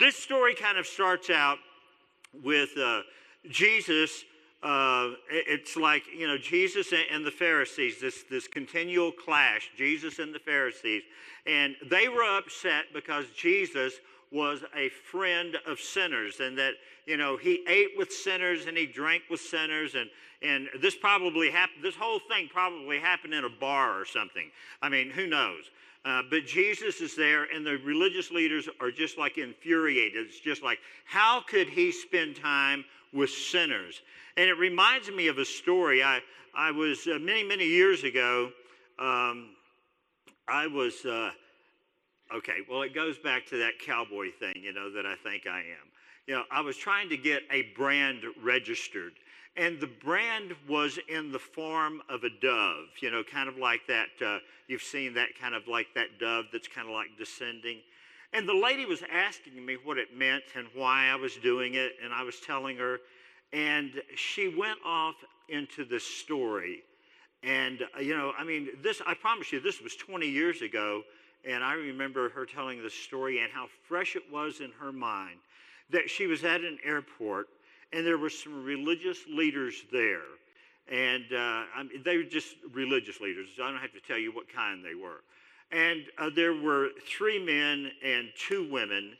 This story kind of starts out with uh, Jesus. Uh, it's like, you know, Jesus and the Pharisees, this, this continual clash, Jesus and the Pharisees. And they were upset because Jesus was a friend of sinners and that, you know, he ate with sinners and he drank with sinners. And, and this probably happened, this whole thing probably happened in a bar or something. I mean, who knows? Uh, but Jesus is there, and the religious leaders are just like infuriated. It's just like, how could he spend time with sinners? And it reminds me of a story. I, I was uh, many, many years ago, um, I was, uh, okay, well, it goes back to that cowboy thing, you know, that I think I am. You know, I was trying to get a brand registered. And the brand was in the form of a dove, you know, kind of like that. Uh, you've seen that kind of like that dove that's kind of like descending. And the lady was asking me what it meant and why I was doing it. And I was telling her. And she went off into this story. And, uh, you know, I mean, this, I promise you, this was 20 years ago. And I remember her telling the story and how fresh it was in her mind that she was at an airport and there were some religious leaders there. And uh, I mean, they were just religious leaders. I don't have to tell you what kind they were. And uh, there were three men and two women.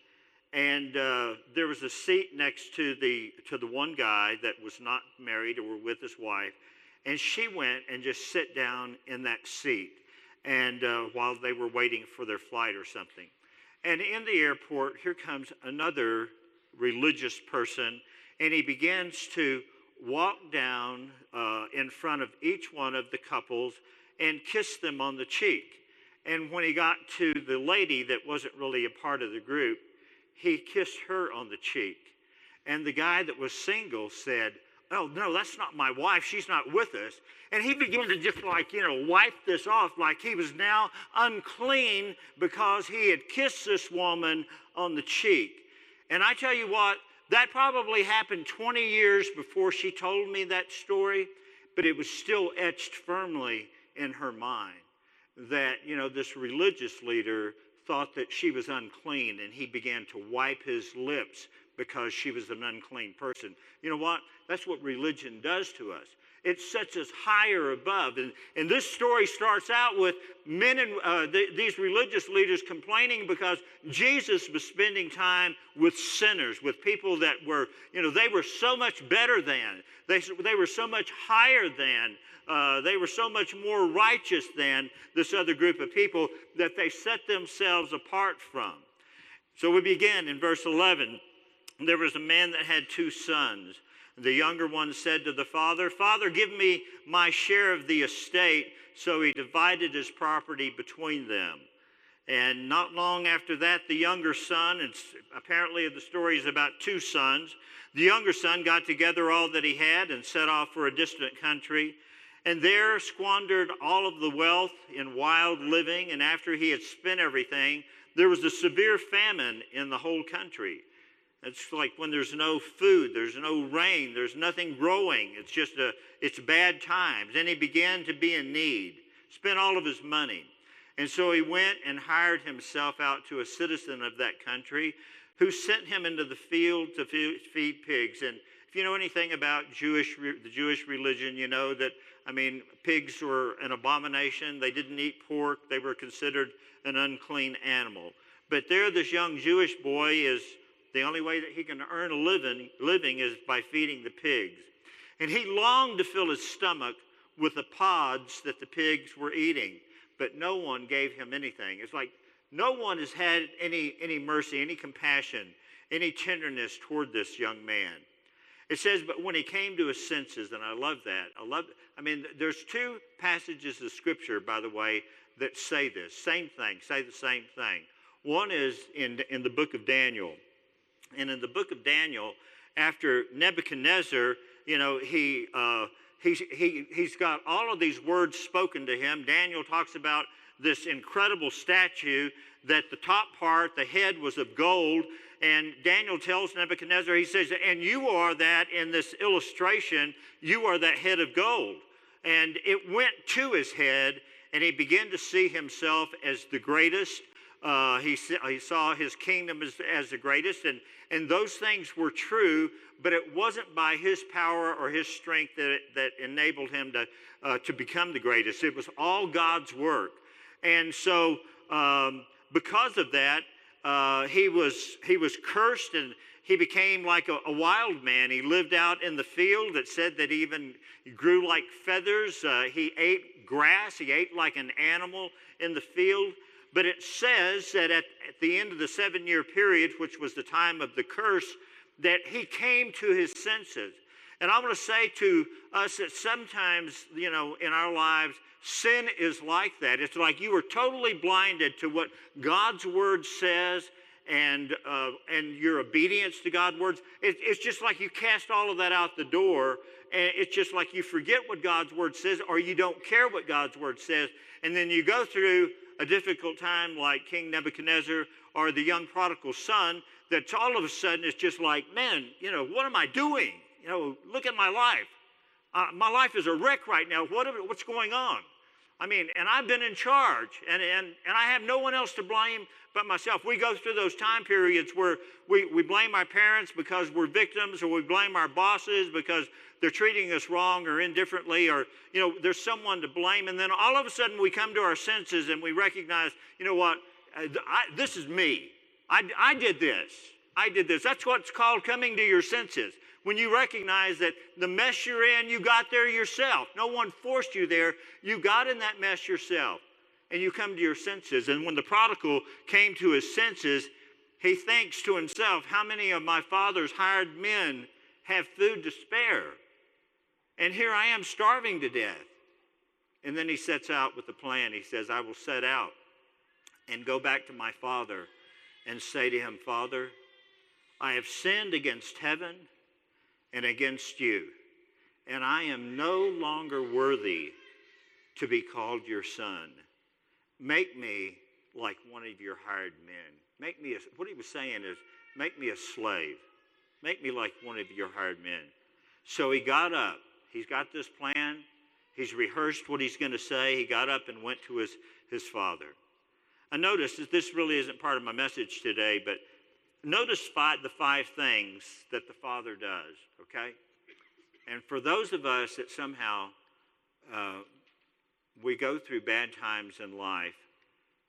And uh, there was a seat next to the, to the one guy that was not married or with his wife. And she went and just sat down in that seat and uh, while they were waiting for their flight or something. And in the airport, here comes another religious person and he begins to walk down uh, in front of each one of the couples and kiss them on the cheek. And when he got to the lady that wasn't really a part of the group, he kissed her on the cheek. And the guy that was single said, Oh, no, that's not my wife. She's not with us. And he began to just like, you know, wipe this off like he was now unclean because he had kissed this woman on the cheek. And I tell you what, that probably happened 20 years before she told me that story, but it was still etched firmly in her mind that, you know, this religious leader thought that she was unclean and he began to wipe his lips because she was an unclean person. You know what? That's what religion does to us. It sets us higher above. And, and this story starts out with men and uh, th- these religious leaders complaining because Jesus was spending time with sinners, with people that were, you know, they were so much better than, they, they were so much higher than, uh, they were so much more righteous than this other group of people that they set themselves apart from. So we begin in verse 11. There was a man that had two sons. The younger one said to the father, Father, give me my share of the estate. So he divided his property between them. And not long after that, the younger son, and apparently the story is about two sons, the younger son got together all that he had and set off for a distant country, and there squandered all of the wealth in wild living. And after he had spent everything, there was a severe famine in the whole country. It's like when there's no food, there's no rain, there's nothing growing. It's just a, it's bad times. And he began to be in need, spent all of his money. And so he went and hired himself out to a citizen of that country who sent him into the field to feed pigs. And if you know anything about Jewish, the Jewish religion, you know that, I mean, pigs were an abomination. They didn't eat pork, they were considered an unclean animal. But there, this young Jewish boy is the only way that he can earn a living, living is by feeding the pigs. And he longed to fill his stomach with the pods that the pigs were eating, but no one gave him anything. It's like no one has had any, any mercy, any compassion, any tenderness toward this young man. It says, but when he came to his senses, and I love that. I love, I mean, there's two passages of scripture, by the way, that say this. Same thing, say the same thing. One is in, in the book of Daniel. And in the book of Daniel, after Nebuchadnezzar, you know, he, uh, he, he, he's got all of these words spoken to him. Daniel talks about this incredible statue that the top part, the head was of gold. And Daniel tells Nebuchadnezzar, he says, and you are that in this illustration, you are that head of gold. And it went to his head, and he began to see himself as the greatest Uh, he, he saw his kingdom as, as the greatest, and, and those things were true, but it wasn't by his power or his strength that, it, that enabled him to, uh, to become the greatest. It was all God's work. And so, um, because of that, uh, he, was, he was cursed and he became like a, a, wild man. He lived out in the field. It said that he even grew like feathers. Uh, he ate grass. He ate like an animal in the field. But it says that at, at the end of the seven year period, which was the time of the curse, that he came to his senses. And I want to say to us that sometimes, you know, in our lives, sin is like that. It's like you are totally blinded to what God's word says and, uh, and your obedience to God's words. It, it's just like you cast all of that out the door, and it's just like you forget what God's word says, or you don't care what God's word says, and then you go through a difficult time like King Nebuchadnezzar or the young prodigal son, that all of a sudden it's just like, man, you know, what am I doing? You know, look at my life. Uh, my life is a wreck right now. What, what's going on? I mean, and I've been in charge, and, and, and I have no one else to blame but myself. We go through those time periods where we, we blame our parents because we're victims, or we blame our bosses because they're treating us wrong or indifferently, or, you know, there's someone to blame. And then all of a sudden we come to our senses and we recognize, you know what, uh, I, this is me. I, I did this. I did this. That's what's called coming to your senses when you recognize that the mess you're in, you got there yourself. No one forced you there. You got in that mess yourself. And you come to your senses. And when the prodigal came to his senses, he thinks to himself, How many of my father's hired men have food to spare? And here I am starving to death. And then he sets out with a plan. He says, I will set out and go back to my father and say to him, Father, I have sinned against heaven and against you. And I am no longer worthy to be called your son. Make me like one of your hired men. Make me a, what he was saying is, make me a slave. Make me like one of your hired men. So he got up. He's got this plan. He's rehearsed what he's going to say. He got up and went to his, his father. I noticed that this really isn't part of my message today, but notice five, the five things that the Father does, okay? And for those of us that somehow uh, we go through bad times in life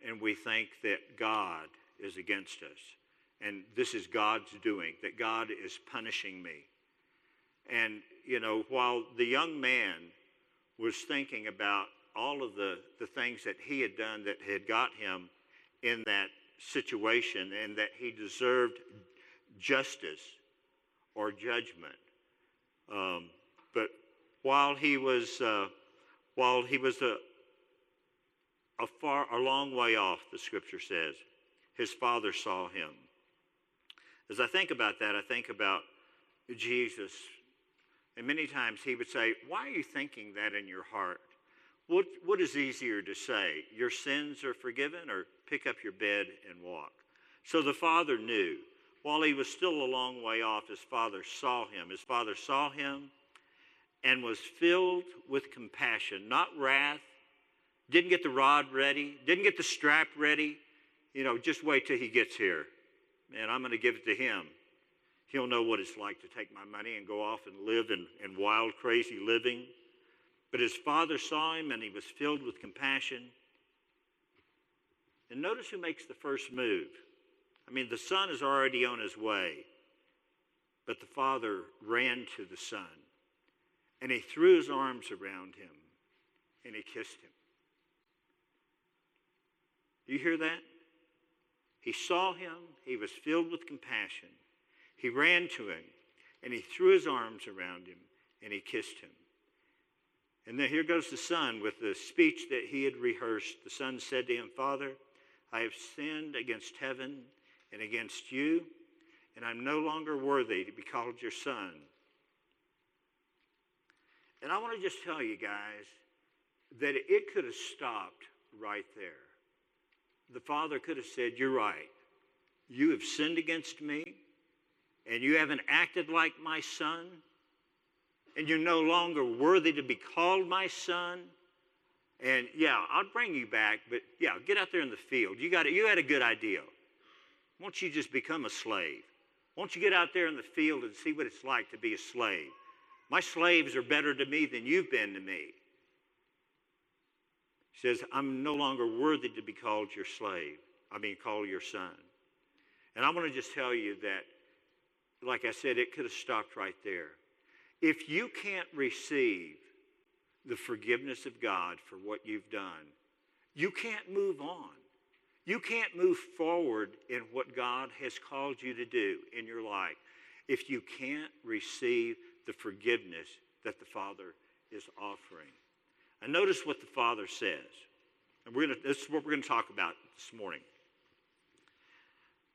and we think that God is against us and this is God's doing, that God is punishing me. And, you know, while the young man was thinking about all of the, the things that he had done that had got him in that situation and that he deserved justice or judgment. Um, but while he was, uh, while he was a, a far, a long way off, the scripture says, his father saw him. As I think about that, I think about Jesus. And many times he would say, Why are you thinking that in your heart? What, what is easier to say? Your sins are forgiven or pick up your bed and walk? So the father knew. While he was still a long way off, his father saw him. His father saw him and was filled with compassion, not wrath. Didn't get the rod ready, didn't get the strap ready. You know, just wait till he gets here. Man, I'm going to give it to him. He'll know what it's like to take my money and go off and live in, in wild, crazy living. But his father saw him and he was filled with compassion. And notice who makes the first move. I mean, the son is already on his way, but the father ran to the son and he threw his arms around him and he kissed him. You hear that? He saw him, he was filled with compassion. He ran to him and he threw his arms around him and he kissed him. And then here goes the son with the speech that he had rehearsed. The son said to him, Father, I have sinned against heaven and against you, and I'm no longer worthy to be called your son. And I want to just tell you guys that it could have stopped right there. The father could have said, You're right. You have sinned against me, and you haven't acted like my son and you're no longer worthy to be called my son, And yeah, I'll bring you back, but yeah, get out there in the field. You got it. You had a good idea. Won't you just become a slave? Won't you get out there in the field and see what it's like to be a slave? My slaves are better to me than you've been to me. He says, I'm no longer worthy to be called your slave. I mean, called your son. And I want to just tell you that, like I said, it could have stopped right there. If you can't receive the forgiveness of God for what you've done, you can't move on. You can't move forward in what God has called you to do in your life if you can't receive the forgiveness that the Father is offering. And notice what the Father says. And we're gonna, this is what we're going to talk about this morning.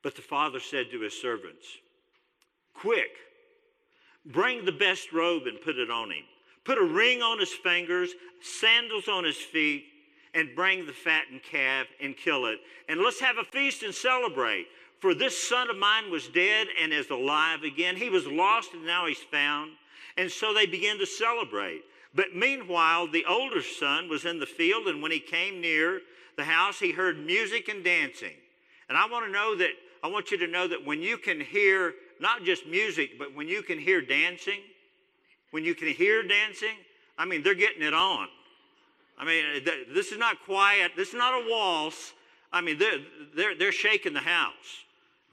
But the Father said to his servants, Quick, bring the best robe and put it on him. Put a ring on his fingers, sandals on his feet, and bring the fattened calf and kill it. And let's have a feast and celebrate. For this son of mine was dead and is alive again. He was lost and now he's found. And so they began to celebrate. But meanwhile, the older son was in the field, and when he came near the house, he heard music and dancing. And I want to know that, I want you to know that when you can hear not just music, but when you can hear dancing, when you can hear dancing, I mean, they're getting it on. I mean, this is not quiet. This is not a waltz. I mean, they're, they're, they're shaking the house.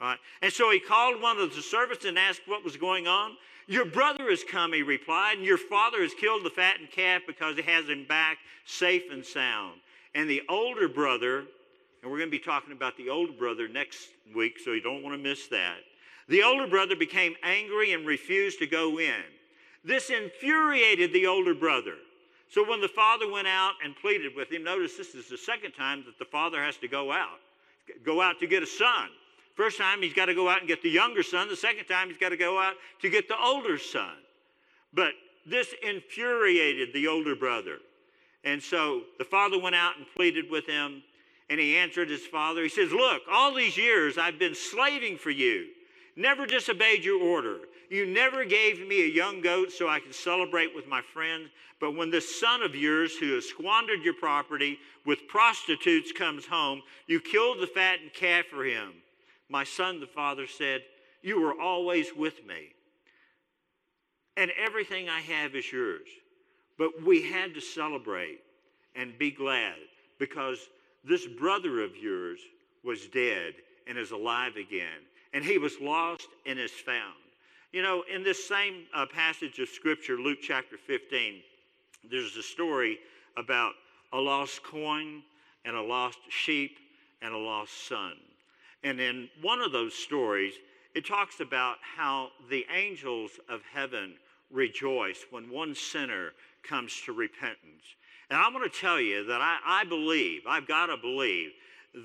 Right? And so he called one of the servants and asked what was going on. Your brother has come, he replied, and your father has killed the fattened calf because he has him back safe and sound. And the older brother, and we're going to be talking about the older brother next week, so you don't want to miss that. The older brother became angry and refused to go in. This infuriated the older brother. So when the father went out and pleaded with him, notice this is the second time that the father has to go out, go out to get a son. First time he's got to go out and get the younger son. The second time he's got to go out to get the older son. But this infuriated the older brother. And so the father went out and pleaded with him. And he answered his father. He says, Look, all these years I've been slaving for you, never disobeyed your order. You never gave me a young goat so I could celebrate with my friends. But when this son of yours who has squandered your property with prostitutes comes home, you killed the fattened calf for him. My son, the father said, You were always with me, and everything I have is yours. But we had to celebrate and be glad because this brother of yours was dead and is alive again, and he was lost and is found. You know, in this same uh, passage of Scripture, Luke chapter 15, there's a story about a lost coin and a lost sheep and a lost son. And in one of those stories, it talks about how the angels of heaven rejoice when one sinner comes to repentance. And I want to tell you that I, I believe, I've got to believe,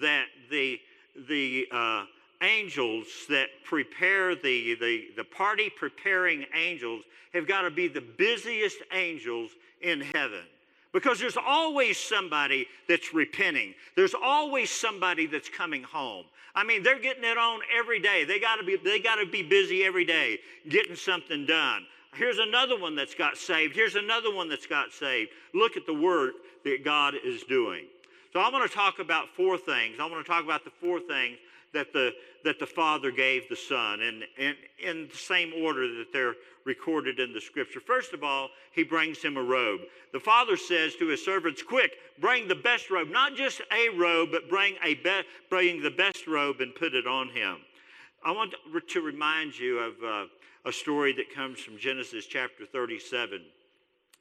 that the, the uh, angels that prepare the, the, the party preparing angels have got to be the busiest angels in heaven. Because there's always somebody that's repenting. There's always somebody that's coming home. I mean, they're getting it on every day. They got to be they got to be busy every day getting something done. Here's another one that's got saved. Here's another one that's got saved. Look at the work that God is doing. So I want to talk about four things. I want to talk about the four things that the, that the Father gave the Son, and, and in the same order that they're recorded in the Scripture. First of all, he brings him a robe. The Father says to his servants, Quick, bring the best robe, not just a robe, but bring, a be- bring the best robe and put it on him. I want to remind you of uh, a story that comes from Genesis chapter 37.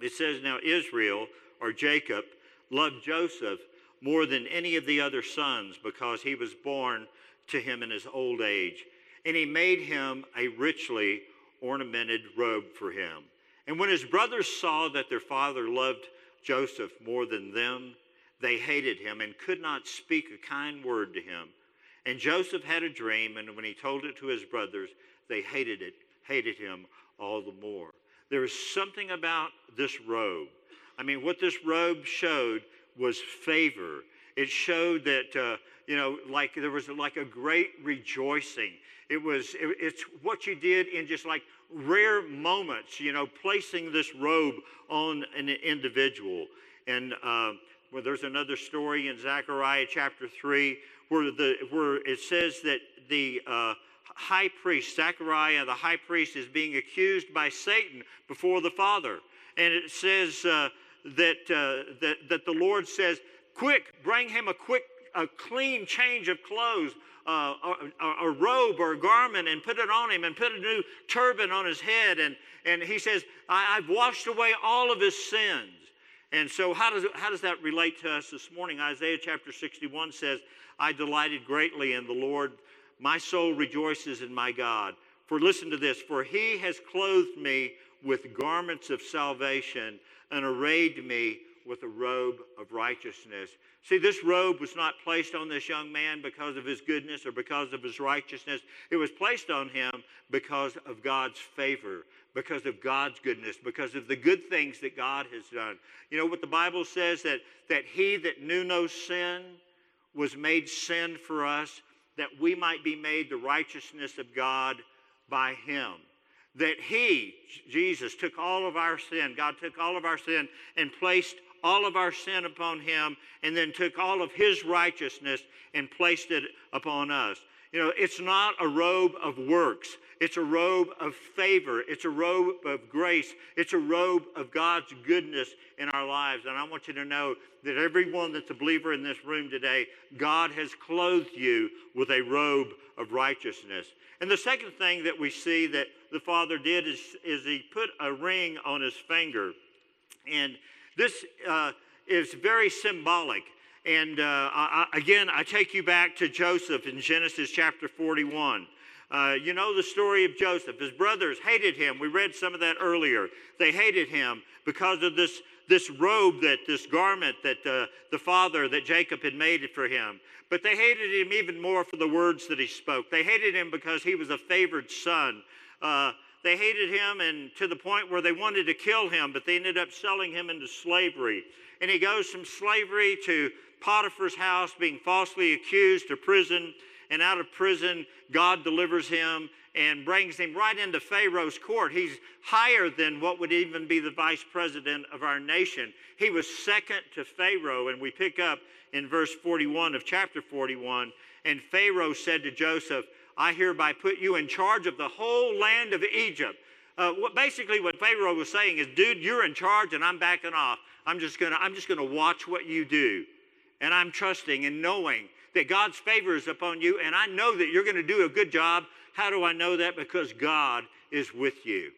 It says, Now Israel, or Jacob, loved Joseph more than any of the other sons because he was born to him in his old age. And he made him a richly ornamented robe for him. And when his brothers saw that their father loved Joseph more than them, they hated him and could not speak a kind word to him. And Joseph had a dream, and when he told it to his brothers, they hated it, hated him all the more. There was something about this robe. I mean, what this robe showed was favor. It showed that uh, you know, like there was like a great rejoicing. It was, it, it's what you did in just like rare moments, you know, placing this robe on an individual. And uh, Well, there's another story in Zechariah chapter 3 where, the, where it says that the uh, high priest, Zechariah, the high priest, is being accused by Satan before the Father. And it says uh, that, uh, that, that the Lord says, Quick, bring him a quick, a clean change of clothes, uh, a, a, robe or a garment, and put it on him, and put a new turban on his head. And, and he says, I, I've washed away all of his sins. And so, how does, how does that relate to us this morning? Isaiah chapter 61 says, I delighted greatly in the Lord. My soul rejoices in my God. For listen to this, for he has clothed me with garments of salvation and arrayed me with a robe of righteousness. See, this robe was not placed on this young man because of his goodness or because of his righteousness. It was placed on him because of God's favor, because of God's goodness, because of the good things that God has done. You know what the Bible says that, that he that knew no sin was made sin for us, that we might be made the righteousness of God by him. That he, Jesus, took all of our sin, God took all of our sin and placed all of our sin upon him and then took all of his righteousness and placed it upon us. You know, it's not a robe of works. It's a robe of favor. It's a robe of grace. It's a robe of God's goodness in our lives. And I want you to know that everyone that's a believer in this room today, God has clothed you with a robe of righteousness. And the second thing that we see that the Father did is, is He put a ring on His finger. And this uh, is very symbolic. And uh, I, again, I take you back to Joseph in Genesis chapter 41. Uh, you know the story of Joseph. His brothers hated him. We read some of that earlier. They hated him because of this, this robe, that this garment that uh, the father, that Jacob had made for him. But they hated him even more for the words that he spoke. They hated him because he was a favored son. Uh, they hated him and to the point where they wanted to kill him, but they ended up selling him into slavery. And he goes from slavery to Potiphar's house, being falsely accused, to prison and out of prison, God delivers him and brings him right into Pharaoh's court. He's higher than what would even be the vice president of our nation. He was second to Pharaoh, and we pick up in verse 41 of chapter 41. And Pharaoh said to Joseph, I hereby put you in charge of the whole land of Egypt. Uh, what, basically, what Pharaoh was saying is, dude, you're in charge, and I'm backing off. I'm just gonna, I'm just gonna watch what you do, and I'm trusting and knowing that God's favor is upon you, and I know that you're to do a good job. How do I know that? Because God is with you.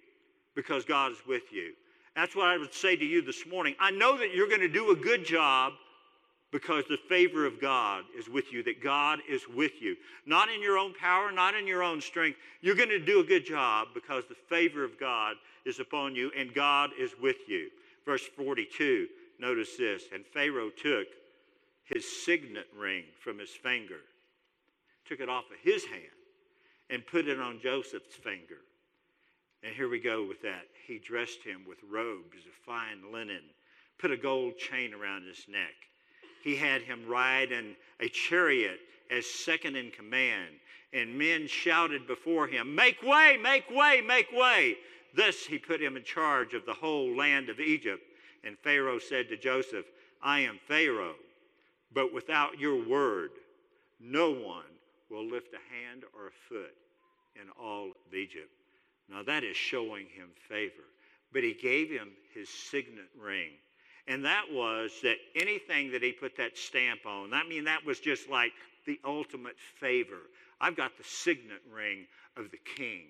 Because God is with you. That's what I would say to you this morning. I know that you're to do a good job because the favor of God is with you, that God is with you. Not in your own power, not in your own strength. You're going to do a good job because the favor of God is upon you and God is with you. Verse 42, notice this. And Pharaoh took his signet ring from his finger, took it off of his hand, and put it on Joseph's finger. And here we go with that. He dressed him with robes of fine linen, put a gold chain around his neck. He had him ride in a chariot as second in command, and men shouted before him, Make way, make way, make way. Thus he put him in charge of the whole land of Egypt. And Pharaoh said to Joseph, I am Pharaoh but without your word, no one will lift a hand or a foot in all of Egypt. Now that is showing him favor. But he gave him his signet ring. And that was that anything that he put that stamp on, I mean, that was just like the ultimate favor. I've got the signet ring of the king.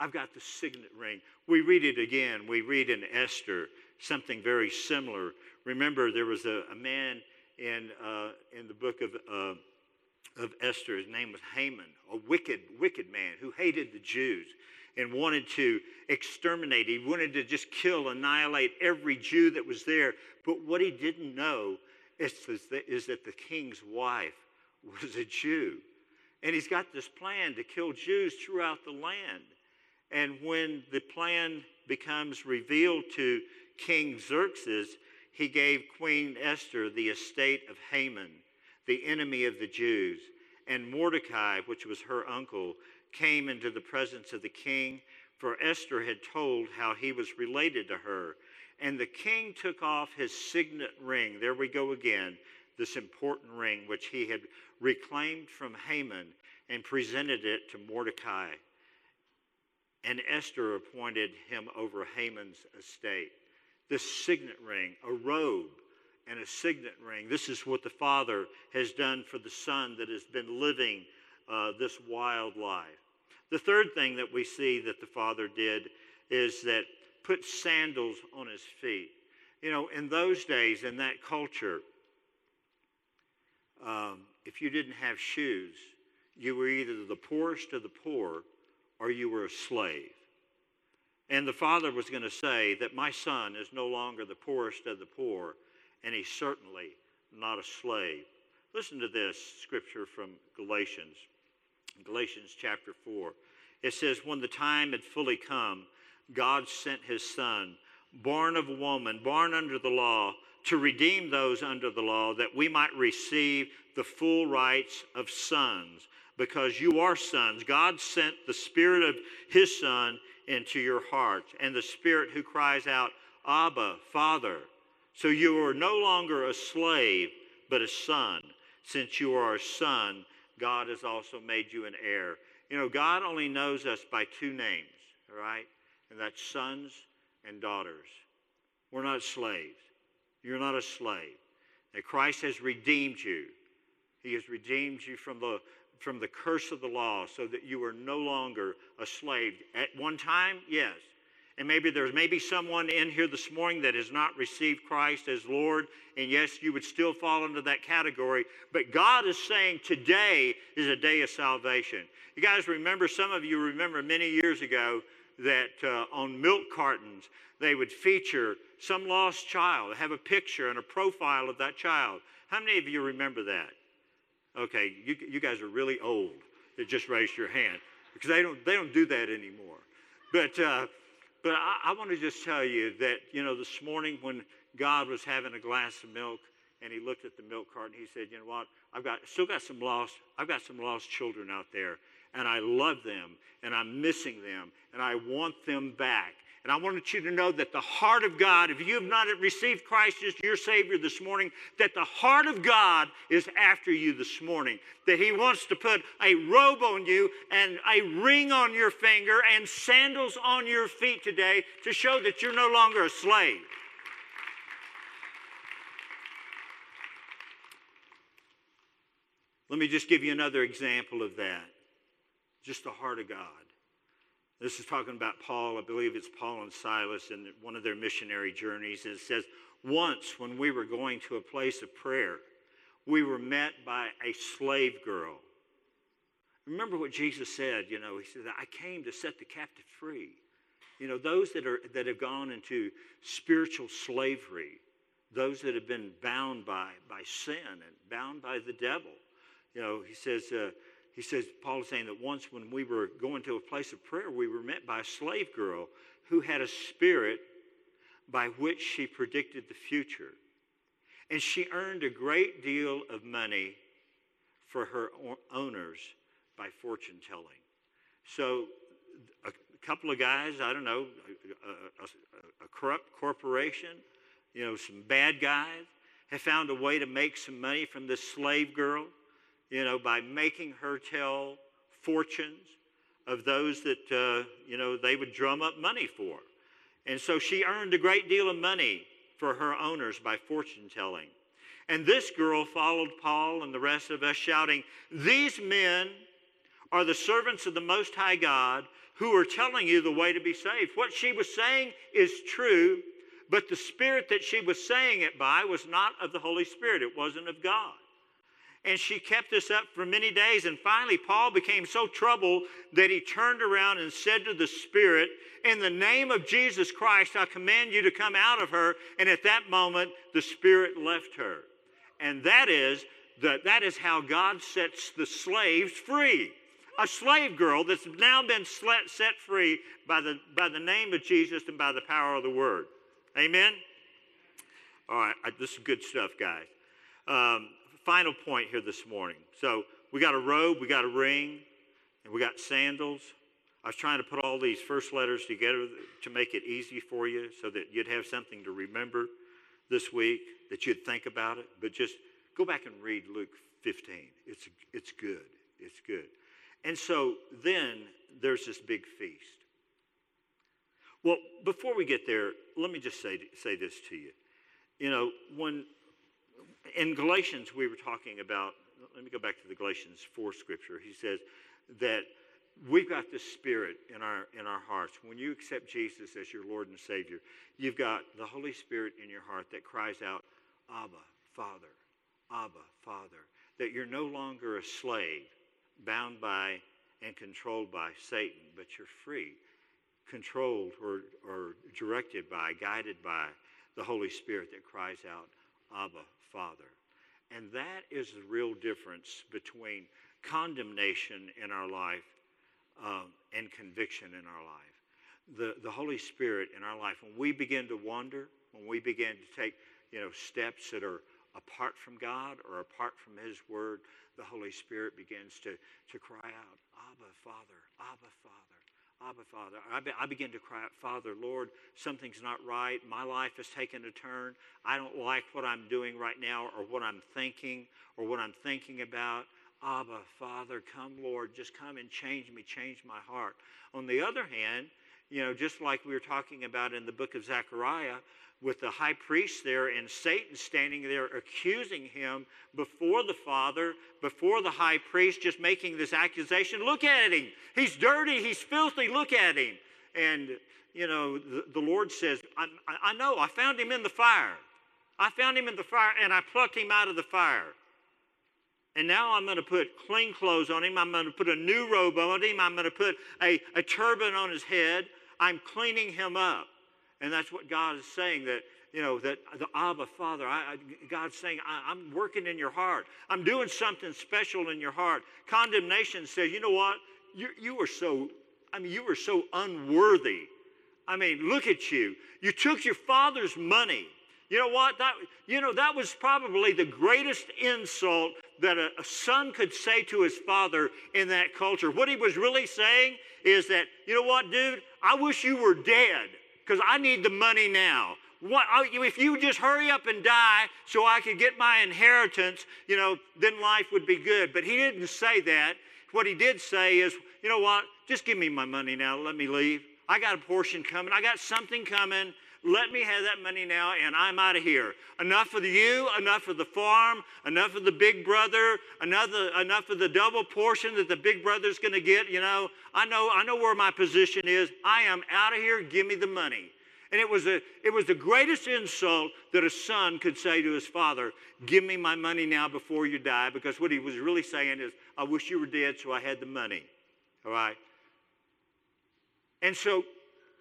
I've got the signet ring. We read it again. We read in Esther something very similar. Remember, there was a, a man in, uh, in the book of, uh, of Esther. His name was Haman, a wicked, wicked man who hated the Jews and wanted to exterminate. He wanted to just kill, annihilate every Jew that was there. But what he didn't know is, is that the king's wife was a Jew. And he's got this plan to kill Jews throughout the land. And when the plan becomes revealed to King Xerxes, he gave Queen Esther the estate of Haman, the enemy of the Jews. And Mordecai, which was her uncle, came into the presence of the king, for Esther had told how he was related to her. And the king took off his signet ring. There we go again, this important ring which he had reclaimed from Haman and presented it to Mordecai. And Esther appointed him over Haman's estate. This signet ring, a robe, and a signet ring. This is what the Father has done for the Son that has been living uh, this wild life. The third thing that we see that the Father did is that put sandals on his feet. You know, in those days, in that culture, um, if you didn't have shoes, you were either the poorest of the poor or you were a slave. And the father was going to say that my son is no longer the poorest of the poor, and he's certainly not a slave. Listen to this scripture from Galatians, Galatians chapter 4. It says, When the time had fully come, God sent his son, born of a woman, born under the law, to redeem those under the law, that we might receive the full rights of sons. Because you are sons, God sent the Spirit of his Son into your hearts, and the Spirit who cries out, Abba, Father. So you are no longer a slave, but a son. Since you are a son, God has also made you an heir. You know, God only knows us by two names, all right? And that's sons and daughters. We're not slaves. You're not a slave. And Christ has redeemed you. He has redeemed you from the from the curse of the law so that you are no longer a slave. At one time, yes. And maybe there's maybe someone in here this morning that has not received Christ as Lord, and yes, you would still fall into that category. But God is saying today is a day of salvation. You guys remember, some of you remember many years ago that uh, on milk cartons they would feature some lost child, have a picture and a profile of that child. How many of you remember that? Okay, you, you guys are really old to just raised your hand because they don't, they don't do that anymore. But, uh, but I, I want to just tell you that, you know, this morning when God was having a glass of milk and he looked at the milk carton, he said, you know what, I've got, still got some lost, I've got some lost children out there and I love them and I'm missing them and I want them back. And I wanted you to know that the heart of God, if you have not received Christ as your Savior this morning, that the heart of God is after you this morning. That He wants to put a robe on you and a ring on your finger and sandals on your feet today to show that you're no longer a slave. Let me just give you another example of that just the heart of God. This is talking about Paul. I believe it's Paul and Silas in one of their missionary journeys. And it says, Once when we were going to a place of prayer, we were met by a slave girl. Remember what Jesus said, you know, he said, I came to set the captive free. You know, those that, are, that have gone into spiritual slavery, those that have been bound by, by sin and bound by the devil. You know, he says, uh, he says, Paul is saying that once when we were going to a place of prayer, we were met by a slave girl who had a spirit by which she predicted the future. And she earned a great deal of money for her owners by fortune telling. So, a couple of guys, I don't know, a, a, a corrupt corporation, you know, some bad guys, have found a way to make some money from this slave girl you know, by making her tell fortunes of those that, uh, you know, they would drum up money for. And so she earned a great deal of money for her owners by fortune telling. And this girl followed Paul and the rest of us, shouting, These men are the servants of the Most High God who are telling you the way to be saved. What she was saying is true, but the spirit that she was saying it by was not of the Holy Spirit, it wasn't of God. And she kept this up for many days. And finally, Paul became so troubled that he turned around and said to the Spirit, In the name of Jesus Christ, I command you to come out of her. And at that moment, the Spirit left her. And that is, the, that is how God sets the slaves free. A slave girl that's now been set free by the, by the name of Jesus and by the power of the word. Amen? All right, this is good stuff, guys. Um, final point here this morning. So we got a robe, we got a ring, and we got sandals. I was trying to put all these first letters together to make it easy for you so that you'd have something to remember this week, that you'd think about it. But just go back and read Luke 15. It's, it's good. It's good. And so then there's this big feast. Well, before we get there, let me just say, say this to you. You know, when in Galatians we were talking about, let me go back to the Galatians 4 scripture. He says that we've got the spirit in our in our hearts when you accept jesus as your lord and savior you've got the holy spirit in your heart that cries out abba father abba father that you're no longer a slave bound by and controlled by satan but you're free controlled or, or directed by guided by the holy spirit that cries out abba father and that is the real difference between condemnation in our life um, and conviction in our life. The, the Holy Spirit in our life, when we begin to wander, when we begin to take you know, steps that are apart from God or apart from His Word, the Holy Spirit begins to, to cry out, Abba, Father, Abba, Father. Abba, Father. I, be, I, begin to cry out, Father, Lord, something's not right. My life has taken a turn. I don't like what I'm doing right now or what I'm thinking or what I'm thinking about. Abba, Father, come, Lord, just come and change me, change my heart. On the other hand, you know, just like we were talking about in the book of Zechariah, with the high priest there and Satan standing there accusing him before the Father, before the high priest, just making this accusation. Look at him. He's dirty. He's filthy. Look at him. And, you know, the, the Lord says, I, I know. I found him in the fire. I found him in the fire and I plucked him out of the fire. And now I'm going to put clean clothes on him. I'm going to put a new robe on him. I'm going to put a, a turban on his head. I'm cleaning him up. And that's what God is saying that, you know, that the Abba Father, I, I, God's saying, I, I'm working in your heart. I'm doing something special in your heart. Condemnation says, you know what? You, you were so, I mean, you were so unworthy. I mean, look at you. You took your father's money. You know what? That, you know, that was probably the greatest insult that a, a, son could say to his father in that culture. What he was really saying is that, you know what, dude? I wish you were dead because I need the money now. What, oh, if you just hurry up and die so I could get my inheritance, you know, then life would be good. But he didn't say that. What he did say is, you know what? Just give me my money now. Let me leave. I got a portion coming. I got something coming. Let me have that money now, and I'm out of here. Enough of you, enough of the farm, enough of the big brother, another, enough of the double portion that the big brother's going to get. You know, I know, I know where my position is. I am out of here. Give me the money. And it was, a, it was the greatest insult that a son could say to his father, Give me my money now before you die, because what he was really saying is, I wish you were dead so I had the money. All right? And so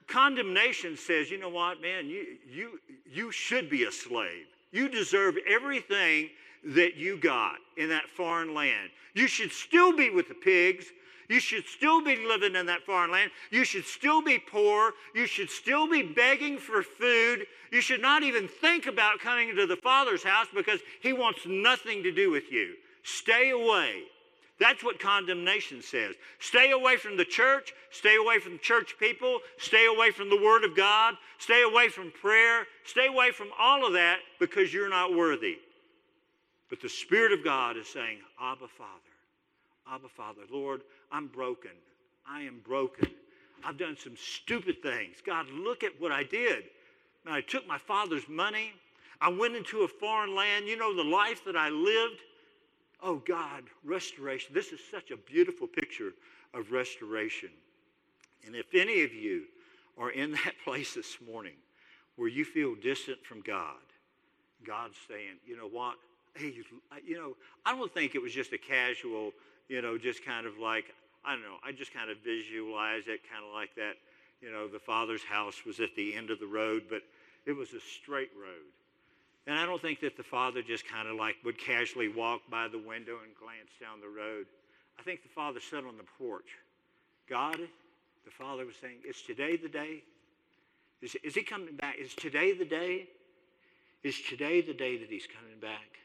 condemnation says, you know what, man, you, you, you should be a slave. You deserve everything that you got in that foreign land. You should still be with the pigs. You should still be living in that foreign land. You should still be poor. You should still be begging for food. You should not even think about coming to the Father's house because He wants nothing to do with you. Stay away. That's what condemnation says. Stay away from the church, stay away from church people, stay away from the Word of God, stay away from prayer, stay away from all of that because you're not worthy. But the Spirit of God is saying, Abba, Father, Abba, Father, Lord, I'm broken. I am broken. I've done some stupid things. God, look at what I did. I took my father's money. I went into a foreign land. You know, the life that I lived. Oh God, restoration. This is such a beautiful picture of restoration. And if any of you are in that place this morning where you feel distant from God, God's saying, you know what? Hey, you know, I don't think it was just a casual, you know, just kind of like, I don't know, I just kind of visualize it kind of like that. You know, the Father's house was at the end of the road, but it was a straight road. And I don't think that the father just kind of like would casually walk by the window and glance down the road. I think the father sat on the porch. God, the father was saying, Is today the day? Is, is he coming back? Is today the day? Is today the day that he's coming back?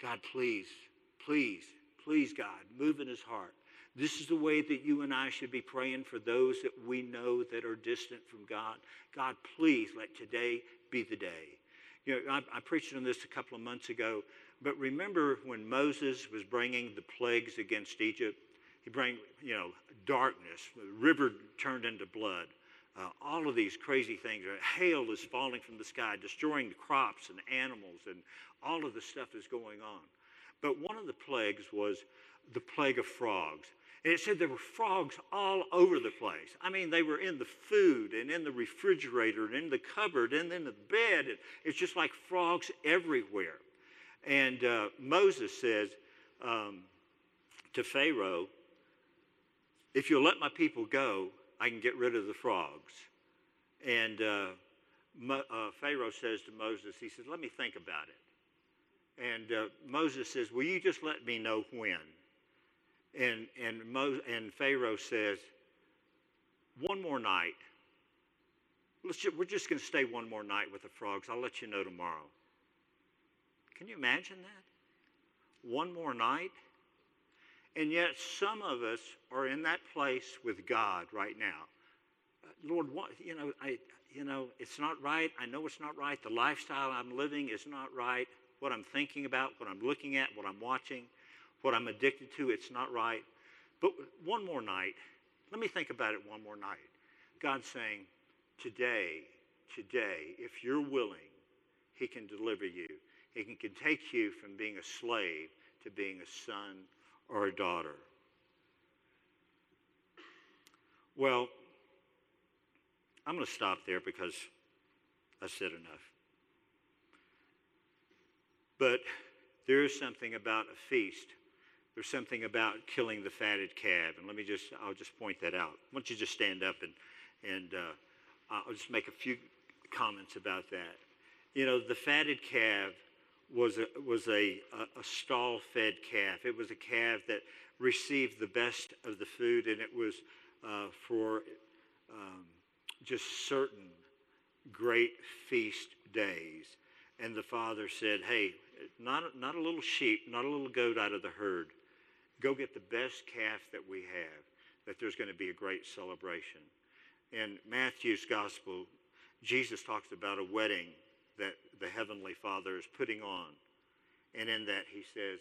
God, please, please, please, God, move in his heart. This is the way that you and I should be praying for those that we know that are distant from God. God, please let today be the day. You know, I, I preached on this a couple of months ago, but remember when Moses was bringing the plagues against Egypt? He bring, you know, darkness, the river turned into blood. Uh, all of these crazy things. Hail is falling from the sky, destroying the crops and animals, and all of the stuff is going on. But one of the plagues was the plague of frogs. And it said there were frogs all over the place. I mean, they were in the food and in the refrigerator and in the cupboard and in the bed. It's just like frogs everywhere. And uh, Moses says um, to Pharaoh, If you'll let my people go, I can get rid of the frogs. And uh, uh, Pharaoh says to Moses, He says, Let me think about it. And uh, Moses says, Will you just let me know when? And, and, Mo, and Pharaoh says, One more night. Just, we're just going to stay one more night with the frogs. I'll let you know tomorrow. Can you imagine that? One more night? And yet, some of us are in that place with God right now. Uh, Lord, what, you know, I, you know, it's not right. I know it's not right. The lifestyle I'm living is not right. What I'm thinking about, what I'm looking at, what I'm watching, what I'm addicted to, it's not right. But one more night, let me think about it one more night. God's saying, today, today, if you're willing, He can deliver you. He can, can take you from being a slave to being a son or a daughter. Well, I'm going to stop there because I said enough. But there is something about a feast. There's something about killing the fatted calf. And let me just, I'll just point that out. Why don't you just stand up and, and uh, I'll just make a few comments about that. You know, the fatted calf was a, was a, a, a stall fed calf. It was a calf that received the best of the food, and it was uh, for um, just certain great feast days. And the father said, Hey, not, not a little sheep, not a little goat out of the herd. Go get the best calf that we have, that there's going to be a great celebration. In Matthew's gospel, Jesus talks about a wedding that the Heavenly Father is putting on. And in that, he says,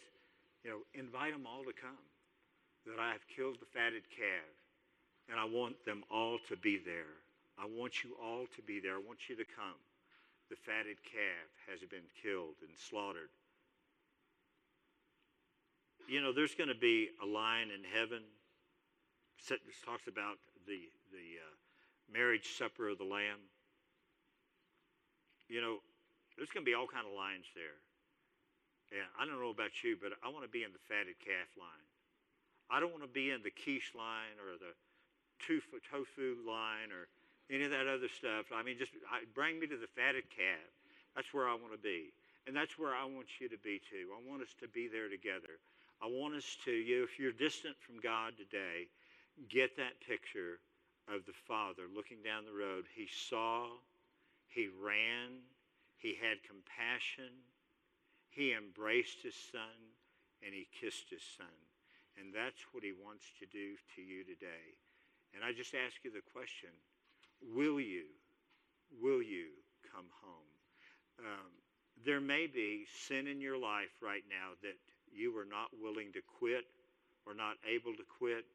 you know, invite them all to come, that I have killed the fatted calf, and I want them all to be there. I want you all to be there. I want you to come. The fatted calf has been killed and slaughtered. You know, there's going to be a line in heaven. It talks about the, the uh, marriage supper of the Lamb. You know, there's going to be all kind of lines there. And I don't know about you, but I want to be in the fatted calf line. I don't want to be in the quiche line or the tofu line or any of that other stuff. I mean, just bring me to the fatted calf. That's where I want to be. And that's where I want you to be too. I want us to be there together. I want us to, you, if you're distant from God today, get that picture of the Father looking down the road. He saw, he ran, he had compassion, he embraced his son, and he kissed his son. And that's what he wants to do to you today. And I just ask you the question will you, will you come home? Um, there may be sin in your life right now that you are not willing to quit or not able to quit.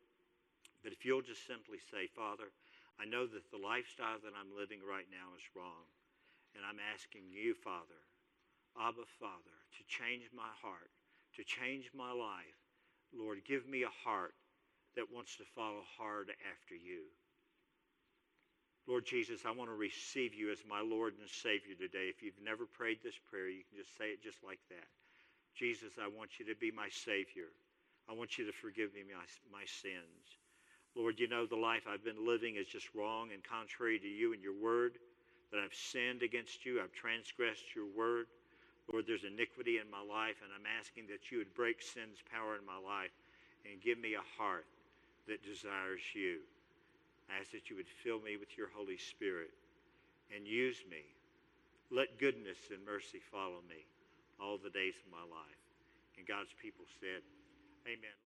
But if you'll just simply say, Father, I know that the lifestyle that I'm living right now is wrong. And I'm asking you, Father, Abba, Father, to change my heart, to change my life. Lord, give me a heart that wants to follow hard after you. Lord Jesus, I want to receive you as my Lord and Savior today. If you've never prayed this prayer, you can just say it just like that. Jesus, I want you to be my Savior. I want you to forgive me my, my sins. Lord, you know the life I've been living is just wrong and contrary to you and your word that I've sinned against you, I've transgressed your word. Lord, there's iniquity in my life, and I'm asking that you would break sin's power in my life and give me a heart that desires you. I ask that you would fill me with your Holy Spirit and use me. Let goodness and mercy follow me all the days of my life. And God's people said, Amen.